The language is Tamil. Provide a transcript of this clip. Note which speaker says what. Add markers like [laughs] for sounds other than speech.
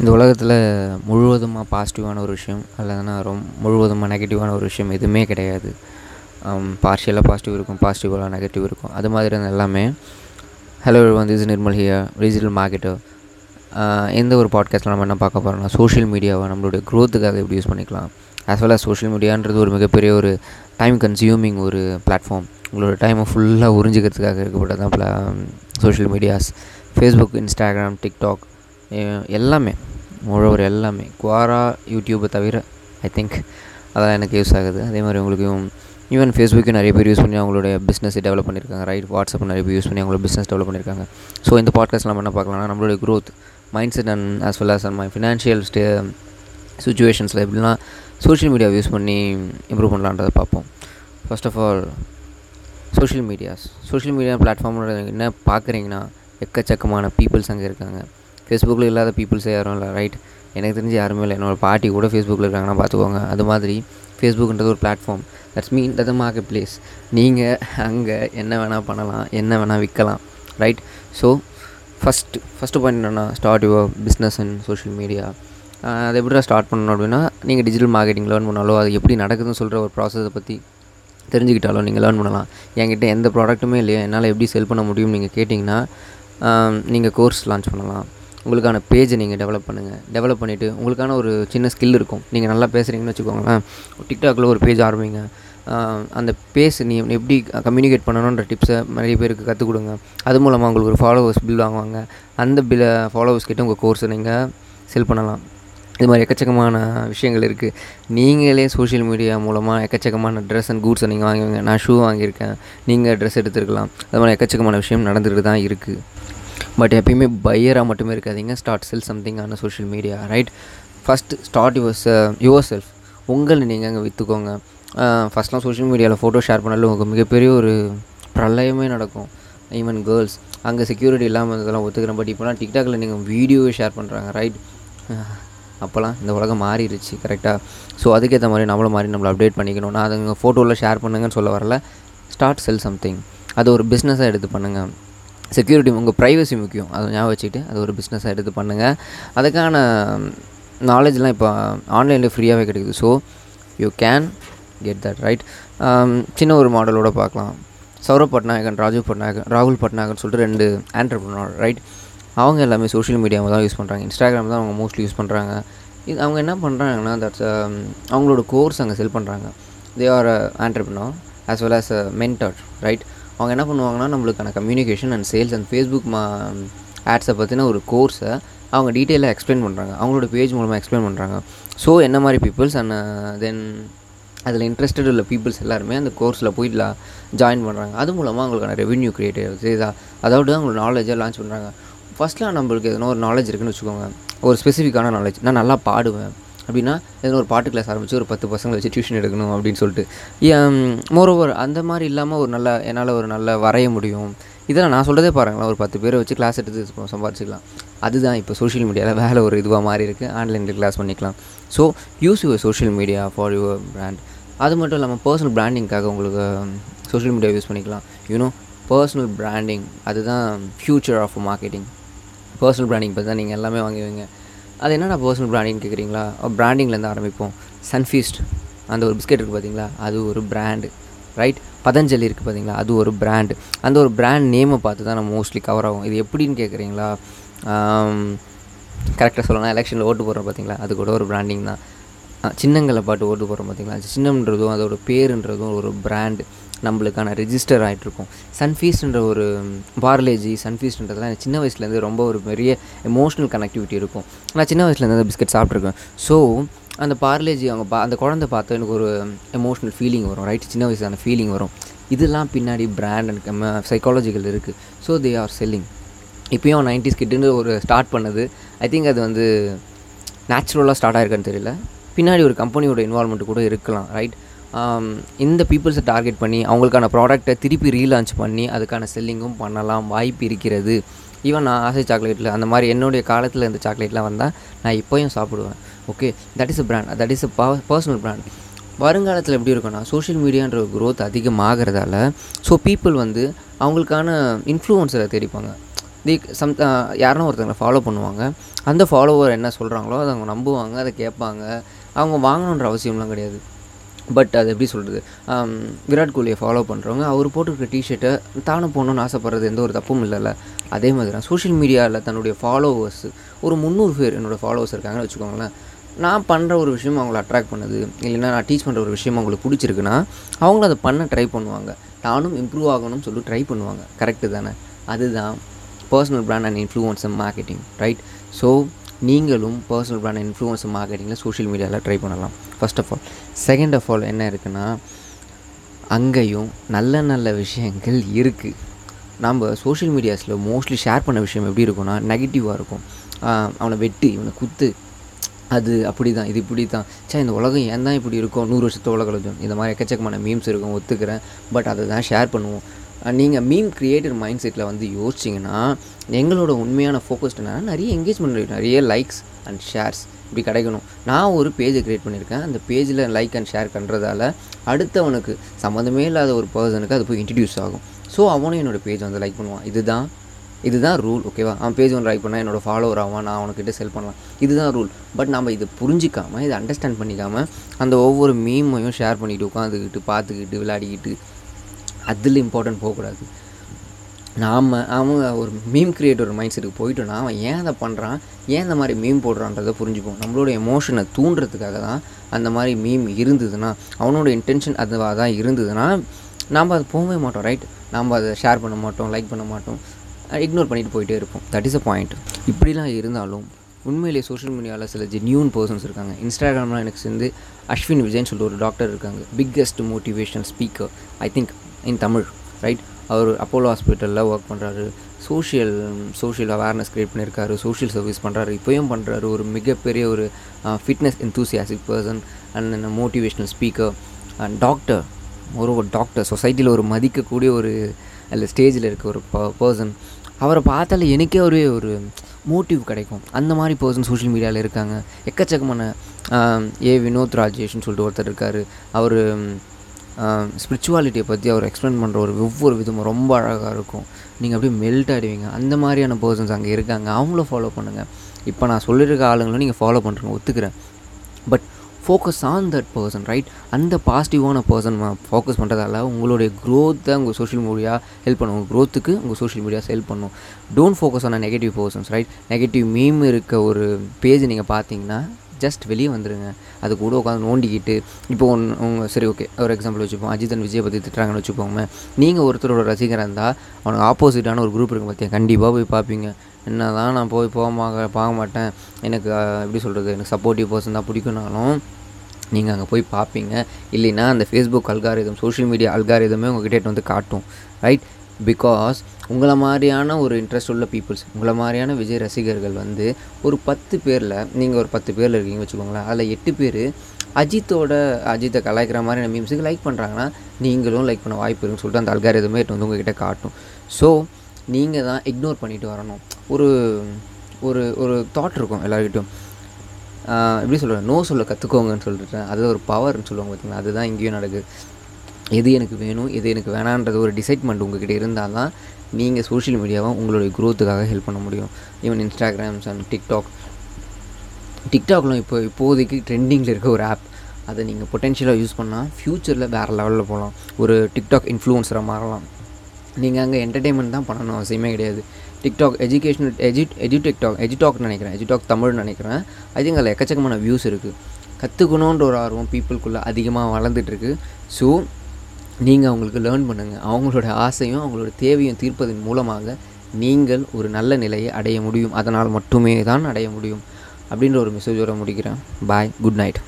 Speaker 1: இந்த உலகத்தில் முழுவதுமாக பாசிட்டிவான ஒரு விஷயம் அல்லதுன்னா ரொம்ப முழுவதுமாக நெகட்டிவான ஒரு விஷயம் எதுவுமே கிடையாது. பார்ஷியலாக பாசிட்டிவ் இருக்கும் பாசிட்டிவாக நெகட்டிவ் இருக்கும். அது மாதிரி எல்லாமே. ஹலோ வந்து is Nirmal here digital marketer எந்த ஒரு பாட்காஸ்ட்டில் நம்ம என்ன பார்க்க போகிறோம்னா சோஷியல் மீடியாவை நம்மளுடைய க்ரோத்துக்காக எப்படி யூஸ் பண்ணிக்கலாம். ஆஸ் வெல் அஸ் சோஷியல் மீடியான்றது ஒரு மிகப்பெரிய ஒரு டைம் கன்சியூமிங் ஒரு பிளாட்ஃபார்ம் உங்களோட டைமை ஃபுல்லாக உறிஞ்சிக்கிறதுக்காக இருக்கப்பட்டது தான் social medias Facebook Instagram TikTok எல்லாமே. முழவர் எல்லாமே. குவாரா யூடியூப்பை தவிர ஐ திங்க் அதெல்லாம் எனக்கு யூஸ் ஆகுது. அதே மாதிரி உங்களுக்கும் ஈவன் ஃபேஸ்புக்கு நிறைய பேர் யூஸ் பண்ணி அவங்களுடைய பிஸ்னஸை டெவலப் பண்ணியிருக்காங்க. ரைட் வாட்ஸ்அப் நிறைய பேர் யூஸ் பண்ணி அவங்களோட பிஸ்னஸ் டெவலப் பண்ணியிருக்காங்க. ஸோ இந்த பாட்காஸ்ட் நம்ம என்ன பார்க்கலாம்னா நம்மளுடைய growth mindset and as well as and my financial stay சுச்சுவேஷன்ஸில் எப்படிலாம் சோஷியல் மீடியா யூஸ் பண்ணி இம்ப்ரூவ் பண்ணலான்றதை பார்ப்போம். First of all social medias social media பிளாட்ஃபார்மில் என்ன பார்க்குறீங்கன்னா எக்கச்சக்கமான பீப்புள்ஸ் அங்கே இருக்காங்க. ஃபேஸ்புக்கில் இல்லாத பீப்புள்ஸே யாரும் இல்லை ரைட் எனக்கு தெரிஞ்சு யாருமே இல்லை. என்னோடய பாட்டி கூட ஃபேஸ்புக்கில் இருக்காங்கன்னா பார்த்துக்கோங்க அது மாதிரி ஃபேஸ்புக்குன்றது ஒரு platform that's mean that marketplace நீங்கள் அங்கே என்ன வேணால் பண்ணலாம் என்ன வேணால் விற்கலாம் right so first first point என்னென்னா start your business and social media அதை எப்படி ஸ்டார்ட் பண்ணணும் அப்படின்னா நீங்கள் டிஜிட்டல் மார்க்கெட்டிங் லேர்ன் பண்ணாலோ அது எப்படி நடக்குதுன்னு சொல்கிற ஒரு ப்ராசஸை பற்றி தெரிஞ்சுக்கிட்டாலோ நீங்கள் லேர்ன் பண்ணலாம். என்கிட்ட எந்த ப்ராடக்ட்டுமே இல்லையா. என்னால் எப்படி செல் பண்ண முடியும்னு நீங்கள் கேட்டிங்கன்னா நீங்கள் கோர்ஸ் லான்ச் பண்ணலாம். உங்களுக்கான பேஜை நீங்கள் டெவலப் பண்ணுங்கள் டெவலப் பண்ணிவிட்டு உங்களுக்கான ஒரு சின்ன ஸ்கில் இருக்கும். நீங்கள் நல்லா பேசுகிறீங்கன்னு வச்சுக்கோங்களேன். டிக்டாக்ல ஒரு பேஜ் ஆரம்பிங்க. அந்த பேஸ் நீ எப்படி கம்யூனிகேட் பண்ணணுன்ற டிப்ஸை நிறைய பேருக்கு கற்றுக் கொடுங்க. அது மூலமாக உங்களுக்கு ஒரு ஃபாலோவர்ஸ் பில் வாங்குவாங்க அந்த பில் ஃபாலோவர்ஸ் கிட்ட உங்கள் கோர்ஸை நீங்கள் செல் பண்ணலாம். இது மாதிரி எக்கச்சக்கமான விஷயங்கள் இருக்குது நீங்களே சோஷியல் மீடியா மூலமாக எக்கச்சக்கமான ட்ரெஸ் அண்ட் கூட்ஸை நீங்கள் வாங்குவீங்க நான் ஷூ வாங்கியிருக்கேன். நீங்கள் ட்ரெஸ் எடுத்துருக்கலாம். அது மாதிரி எக்கச்சக்கமான விஷயம் நடந்துகிட்டு தான் இருக்குது பட் எப்பயுமே பையராக மட்டுமே இருக்காதிங்க. Start sell something on social media right first start your yourself உங்களை நீங்கள் அங்கே விற்றுக்கோங்க ஃபஸ்ட்லாம் uh, சோஷியல் மீடியாவில் ஃபோட்டோ ஷேர் பண்ணாலும் உங்களுக்கு மிகப்பெரிய ஒரு பிரளயமே நடக்கும். ஈவன் கேர்ள்ஸ் அங்கே செக்யூரிட்டி இல்லாமல் இதெல்லாம் ஒத்துக்கிறேன். பட் இப்போலாம் டிக்டாக்ல நீங்கள் வீடியோவே ஷேர் பண்ணுறாங்க ரைட் [laughs] அப்போல்லாம் இந்த உலகம் மாறிடுச்சு கரெக்டாக ஸோ அதுக்கேற்ற மாதிரி நம்மளும் மாதிரி நம்மளை அப்டேட் பண்ணிக்கணும். நான் அதுங்க ஃபோட்டோவில் ஷேர் பண்ணுங்கன்னு சொல்ல வரல. ஸ்டார்ட் செல் சம்திங் அது ஒரு பிஸ்னஸாக எடுத்து பண்ணுங்கள் செக்யூரிட்டி உங்கள் ப்ரைவசி முக்கியம். அதை ஞாபகம் வச்சுக்கிட்டு அது ஒரு பிஸ்னஸாக எடுத்து பண்ணுங்கள் அதுக்கான நாலேஜ்லாம் இப்போ ஆன்லைனில் ஃப்ரீயாகவே கிடைக்குது. So you can get that right சின்ன ஒரு மாடலோட பார்க்கலாம். சௌரவ் பட்நாயகன் ராஜீவ் பட்நாயகன் ராகுல் பட்நாயகன் சொல்லிட்டு ரெண்டு ஆண்டர்பிரினர் ரைட் அவங்க எல்லாமே சோஷியல் மீடியாவை தான் யூஸ் பண்ணுறாங்க இன்ஸ்டாகிராம் தான் அவங்க மோஸ்ட்லி யூஸ் பண்ணுறாங்க இது அவங்க என்ன பண்ணுறாங்கன்னா தட்ஸ் அவங்களோட கோர்ஸ் அங்கே செல் பண்ணுறாங்க they are entrepreneur as well as mentor right அவங்க என்ன பண்ணுவாங்கன்னா நம்மளுக்கான communication and sales and Facebook மா ஆட்ஸை பற்றின ஒரு கோர்ஸை அவங்க டீட்டெயிலாக எக்ஸ்பிளைன் பண்ணுறாங்க அவங்களோட பேஜ் மூலமாக எக்ஸ்பிளைன் பண்ணுறாங்க ஸோ என்ன மாதிரி பீப்புள்ஸ் அண்ட் தென் அதில் இன்ட்ரெஸ்டட் உள்ள பீப்புள்ஸ் எல்லாருமே அந்த கோர்ஸில் போயிட்டு ஜாயின் பண்ணுறாங்க அது மூலமாக அவங்களுக்கான ரெவென்யூ க்ரியேட் ஆகுது இதா அதோட அவங்களோட நாலேஜை லான்ச் பண்ணுறாங்க ஃபஸ்ட்டில் நம்மளுக்கு எதனா ஒரு நாலேஜ் இருக்குன்னு வச்சுக்கோங்க. ஒரு ஸ்பெசிஃபிக்கான நாலேஜ் நான் நல்லா பாடுவேன். அப்படின்னா எதனா ஒரு பாட்டு கிளாஸ் ஆரம்பித்து ஒரு பத்து பசங்களை வச்சு டியூஷன் எடுக்கணும் அப்படின்னு சொல்லிட்டு. மோரோவர் அந்த மாதிரி இல்லாமல் ஒரு நல்ல என்னால் ஒரு நல்ல வரைய முடியும். இதெல்லாம் நான் சொல்கிறதே பாருங்களேன். ஒரு பத்து பேரை வச்சு கிளாஸ் எடுத்து சம்பாதிச்சிக்கலாம். அதுதான் இப்போ சோஷியல் மீடியாவில் வேலை ஒரு இதுவாக மாறி இருக்குது ஆன்லைனில் கிளாஸ் பண்ணிக்கலாம். So use your social media for your brand அது மட்டும் இல்லாமல் பர்சனல் பிராண்டிங்காக உங்களுக்கு சோஷியல் மீடியா யூஸ் பண்ணிக்கலாம். யூனோ பர்சனல் பிராண்டிங் அதுதான் future of marketing personal branding பற்றி தான் நீங்கள் எல்லாமே வாங்குவீங்க அது என்னடா பர்சனல் பிராண்டிங் கேட்குறீங்களா பிராண்டிங்லேருந்து ஆரம்பிப்போம். சன்ஃபீஸ்ட் அந்த ஒரு பிஸ்கெட் இருக்குது பார்த்தீங்களா அது ஒரு பிராண்டு ரைட் பதஞ்சலி இருக்குது பார்த்தீங்களா அது ஒரு பிராண்டு அந்த ஒரு பிராண்ட் நேமை பார்த்து தான் நம்ம மோஸ்ட்லி கவர் ஆகும் இது எப்படின்னு கேட்குறீங்களா கரெக்டாக சொல்லணும் எலெக்ஷனில் ஓட்டு போடுறோம் பார்த்தீங்களா அது கூட ஒரு பிராண்டிங் தான். சின்னங்களை பாட்டு ஓட்டு போகிறோம் பார்த்திங்களா சின்னம்ன்றதும் அதோட பேருன்றதும் ஒரு பிராண்டு நம்மளுக்கான ரெஜிஸ்டர் ஆகிட்ருக்கும் சன்ஃபீஸ்ட்ன்ற ஒரு பார்லேஜி சன்ஃபீஸ்ட்ன்றதுலாம் எனக்கு சின்ன வயசுலேருந்து ரொம்ப ஒரு பெரிய எமோஷ்னல் கனெக்டிவிட்டி இருக்கும். நான் சின்ன வயசுலேருந்து அந்த பிஸ்கட் சாப்பிட்ருக்கேன் ஸோ அந்த பார்லேஜி அவங்க பா அந்த குழந்தை பார்த்து எனக்கு ஒரு எமோஷ்னல் ஃபீலிங் வரும். ரைட் சின்ன வயசான ஃபீலிங் வரும். இதெல்லாம் பின்னாடி பிராண்ட் அண்ட் சைக்காலஜிக்கல் இருக்குது ஸோ தே ஆர் செல்லிங் இப்போயும் நைன்டிஸ் கிட்டுன்னு ஒரு ஸ்டார்ட் பண்ணது. ஐ திங்க் அது வந்து நேச்சுரலாக ஸ்டார்ட் ஆயிருக்கான்னு தெரியல. பின்னாடி ஒரு கம்பெனியோட இன்வால்மெண்ட் கூட இருக்கலாம் ரைட் um, இந்த பீப்புள்ஸை டார்கெட் பண்ணி அவங்களுக்கான ப்ராடக்டை திருப்பி ரீலான்ச் பண்ணி அதுக்கான செல்லிங்கும் பண்ணலாம் வாய்ப்பு இருக்கிறது. ஈவன் நான் ஆசை சாக்லேட்டில் அந்த மாதிரி என்னுடைய காலத்தில் இந்த சாக்லேட்லாம் வந்தால் நான் இப்போயும் சாப்பிடுவேன். Okay that is a brand that is a personal brand வருங்காலத்தில் எப்படி இருக்கும்னா சோஷியல் மீடியான்ற ஒரு க்ரோத் அதிகமாகிறதால ஸோ பீப்புள் வந்து அவங்களுக்கான இன்ஃப்ளூயன்ஸரை தேடிப்பாங்க. தி சம் uh, யாருன்னா ஒருத்தங்களை ஃபாலோ பண்ணுவாங்க. அந்த ஃபாலோவர் என்ன சொல்கிறாங்களோ அதை அவங்க நம்புவாங்க அதை கேட்பாங்க. அவங்க வாங்கணுன்ற அவசியம்லாம் கிடையாது. பட் அது எப்படி சொல்கிறது விராட் கோலியை ஃபாலோ பண்ணுறவங்க அவர் போட்டிருக்க டிஷர்ட்டை தானும் போகணுன்னு ஆசைப்படுறது எந்த ஒரு தப்பும் இல்லைல்ல. அதே மாதிரி தான் சோஷியல் மீடியாவில் தன்னுடைய ஃபாலோவர்ஸ் ஒரு முந்நூறு பேர் என்னோடய ஃபாலோவர்ஸ் இருக்காங்கன்னு வச்சுக்கோங்களேன். நான் பண்ணுற ஒரு விஷயம் அவங்கள அட்ராக்ட் பண்ணுது இல்லைன்னா நான் டீச் பண்ணுற ஒரு விஷயம் அவங்களுக்கு பிடிச்சிருக்குன்னா அவங்களும் அதை பண்ண ட்ரை பண்ணுவாங்க. நானும் இம்ப்ரூவ் ஆகணும்னு சொல்லி ட்ரை பண்ணுவாங்க. கரெக்டு தானே? அதுதான் personal brand and influence marketing right so நீங்களும் பர்சனல் பிராண்ட் இன்ஃப்ளூயன்ஸ் மார்க்கெட்டிங்கில் சோஷியல் மீடியாவில் ட்ரை பண்ணலாம் first of all second of all என்ன இருக்குன்னா அங்கேயும் நல்ல நல்ல விஷயங்கள் இருக்குது நம்ம சோஷியல் மீடியாஸில் மோஸ்ட்லி ஷேர் பண்ண விஷயம் எப்படி இருக்கும்னா நெகட்டிவாக இருக்கும். அவனை வெட்டு இவனை குத்து. அது அப்படி தான் இது இப்படி தான் சே இந்த உலகம் ஏன் தான் இப்படி இருக்கும்? நூறு வருஷத்து உலகம். இந்த மாதிரி எக்கச்சக்கமான மீம்ஸ் இருக்கும் ஒத்துக்கிறேன். பட் அதை தான் ஷேர் பண்ணுவோம். நீங்கள் மீம் க்ரியேட்டர் மைண்ட் செட்டில் வந்து யோசிச்சிங்கன்னா எங்களோட உண்மையான ஃபோக்கஸ் என்னன்னா நிறைய என்கேஜ்மெண்ட் நிறைய லைக்ஸ் அண்ட் ஷேர்ஸ் இப்படி கிடைக்கணும். நான் ஒரு பேஜை க்ரியேட் பண்ணியிருக்கேன். அந்த பேஜில் லைக் அண்ட் ஷேர் பண்ணுறதால அடுத்தவனுக்கு சம்மந்தமே இல்லாத ஒரு பர்சனுக்கு அது போய் இன்ட்ரடியூஸ் ஆகும். ஸோ அவனும் என்னோடய பேஜ் வந்து லைக் பண்ணுவான். இதுதான் இதுதான் ரூல் ஓகேவா அவன் பேஜ் ஒன்று லைக் பண்ணால் என்னோட ஃபாலோவர் ஆவான் நான் அவனுக்கிட்ட செல் பண்ணலாம். இதுதான் ரூல் பட் நம்ம இதை புரிஞ்சிக்காமல் இதை அண்டர்ஸ்டாண்ட் பண்ணிக்காமல் அந்த ஒவ்வொரு மீமையும் ஷேர் பண்ணிக்கிட்டு உட்காந்துக்கிட்டு பார்த்துக்கிட்டு விளையாடிக்கிட்டு அதில் இம்பார்ட்டன்ட் போகக்கூடாது. நாம் அவன் ஒரு மீம் கிரியேட்டர் மைண்ட் செட்டுக்கு போயிட்டோன்னா அவன் ஏன் அதை பண்ணுறான் ஏன் இந்த மாதிரி மீம் போடுறான்றதை புரிஞ்சுப்போம் நம்மளோட எமோஷனை தூண்டுறதுக்காக தான் அந்த மாதிரி மீம் இருந்ததுன்னா அவனோட இன்டென்ஷன் அதுவாக தான் இருந்ததுன்னா நாம் அதை போகவே மாட்டோம் ரைட் நாம் அதை ஷேர் பண்ண மாட்டோம் லைக் பண்ண மாட்டோம் இக்னோர் பண்ணிட்டு போயிட்டே இருப்போம். தட் இஸ் அ பாயிண்ட் இப்படிலாம் இருந்தாலும் உண்மையிலேயே சோஷியல் மீடியாவில் சில ஜென்யூன் பர்சன்ஸ் இருக்காங்க. இன்ஸ்டாகிராமில் எனக்கு சேர்ந்து அஸ்வின் விஜய்னு சொல்லிட்டு ஒரு டாக்டர் இருக்காங்க. Biggest motivation speaker I think in Tamil right our Apollo ஹாஸ்பிட்டலில் ஒர்க் பண்ணுறாரு சோஷியல் சோஷியல் அவேர்னஸ் க்ரியேட் பண்ணியிருக்காரு சோஷியல் சர்வீஸ் பண்ணுறாரு இப்போயும் பண்ணுறாரு ஒரு மிகப்பெரிய ஒரு fitness enthusiastic person and motivational speaker and doctor ஒரு ஒரு டாக்டர் சொசைட்டியில் ஒரு மதிக்கக்கூடிய ஒரு அதில் ஸ்டேஜில் இருக்க ஒரு ப பர்சன் அவரை பார்த்தாலே எனக்கே ஒரு ஒரு மோட்டிவ் கிடைக்கும். அந்த மாதிரி பர்சன் சோஷியல் மீடியாவில் இருக்காங்க. எக்கச்சக்கமான ஏ வினோத் ராஜேஷ்னு சொல்லிட்டு ஒருத்தர் இருக்கார். அவர் ஸ்பிரிச்சுவாலிட்டியை பற்றி அவர் எக்ஸ்பிளைன் பண்ணுற ஒரு ஒவ்வொரு விதமும் ரொம்ப அழகாக இருக்கும். நீங்கள் அப்படியே மெல்ட் ஆகிடுவீங்க அந்த மாதிரியான பர்சன்ஸ் அங்கே இருக்காங்க. அவங்கள ஃபாலோ பண்ணுங்கள் இப்போ நான் சொல்லியிருக்க ஆளுங்களும் நீங்கள் ஃபாலோ பண்ணுறங்க ஒத்துக்கிறேன். But focus on that person right அந்த பாசிட்டிவான பர்சன் ஃபோக்கஸ் பண்ணுறதால உங்களுடைய க்ரோத்தை உங்கள் சோஷியல் மீடியா ஹெல்ப் பண்ணும். உங்கள் க்ரோத்துக்கு உங்கள் சோஷியல் மீடியாஸ் ஹெல்ப் பண்ணும். Don't focus on negative persons right negative meme இருக்க ஒரு பேஜ் நீங்கள் பார்த்தீங்கன்னா ஜஸ்ட் வெளியே வந்துடுங்க அது கூட உட்காந்து நோண்டிக்கிட்டு இப்போ ஒன்று உங்கள் சரி ஓகே ஒரு எக்ஸாம்பிள் வச்சுப்போம். அஜித் அண்ட் விஜய் பற்றி திட்டுறாங்கன்னு வச்சுப்போங்க நீங்கள் ஒருத்தரோட ரசிகராக இருந்தால் அவனுக்கு ஆப்போசிட்டான ஒரு குரூப் இருக்குது பார்த்தியா கண்டிப்பாக போய் பார்ப்பீங்க. என்ன தான் நான் போய் போக மா பார்க்க மாட்டேன். எனக்கு எப்படி சொல்கிறது எனக்கு சப்போர்ட்டிவ் பர்சன் தான் பிடிக்கும்னாலும் நீங்கள் அங்கே போய் பார்ப்பீங்க. இல்லைன்னா அந்த ஃபேஸ்புக் அல்காரிதம் சோஷியல் மீடியா அல்காரிதமே கிட்டே வந்து காட்டும். ரைட் பிகாஸ் உங்களை மாதிரியான ஒரு இன்ட்ரெஸ்ட் உள்ள பீப்புள்ஸ் உங்களை மாதிரியான விஜய் ரசிகர்கள் வந்து ஒரு பத்து பேரில் நீங்கள் ஒரு பத்து பேரில் இருக்கீங்க வச்சுக்கோங்களேன். அதில் எட்டு பேர் அஜித்தோட அஜித்தை கலாய்க்கிற மாதிரியான மீம்ஸுக்கு லைக் பண்ணுறாங்கன்னா நீங்களும் லைக் பண்ண வாய்ப்பு இருக்குன்னு சொல்லிட்டு அந்த அல்காரிதமே எட்டு வந்து உங்ககிட்ட காட்டும். ஸோ நீங்கள் தான் இக்னோர் பண்ணிட்டு வரணும். ஒரு ஒரு ஒரு தாட் இருக்கும் எல்லாருக்கிட்டும் எப்படி சொல்கிறேன் நோ சொல்ல கற்றுக்கோங்கன்னு சொல்லிட்டு அது ஒரு பவர்னு சொல்லுவாங்க பார்த்தீங்களா அதுதான் இங்கேயும் நடக்குது. எது எனக்கு வேணும் எது எனக்கு வேணான்றது ஒரு டிசைட்மெண்ட் உங்ககிட்ட இருந்தால் தான் நீங்கள் சோஷியல் மீடியாவை உங்களுடைய க்ரோத்துக்காக ஹெல்ப் பண்ண முடியும். ஈவன் இன்ஸ்டாகிராம்ஸ் அண்ட் டிக்டாக் டிக்டாக்லாம் இப்போ இப்போதைக்கு ட்ரெண்டிங்கில் இருக்க ஒரு ஆப் அதை நீங்கள் பொட்டென்ஷியலாக யூஸ் பண்ணால் ஃப்யூச்சரில் வேறு லெவலில் போகலாம் ஒரு டிக்டாக் இன்ஃப்ளூயன்ஸராக மாறலாம். நீங்கள் அங்கே என்டர்டெயின்மெண்ட் தான் பண்ணணும் அவசியமே கிடையாது. TikTok educational edu edu TikTok எஜுடாக்னு நினைக்கிறேன். எஜுடாக் தமிழ்னு நினைக்கிறேன். ஐ திங்க் அதில் எக்கச்சக்கமான வியூஸ் இருக்குது கற்றுக்கணுன்ற ஒரு ஆர்வம் பீப்புளுக்குள்ளே அதிகமாக வளர்ந்துட்டுருக்கு ஸோ நீங்கள் அவங்களுக்கு லேர்ன் பண்ணுங்கள் அவங்களோட ஆசையும் அவங்களோட தேவையும் தீர்ப்பதன் மூலமாக நீங்கள் ஒரு நல்ல நிலையை அடைய முடியும். அதனால் மட்டுமே தான் அடைய முடியும். அப்படின்ற ஒரு மெசேஜோட முடிக்கிறேன். Bye good night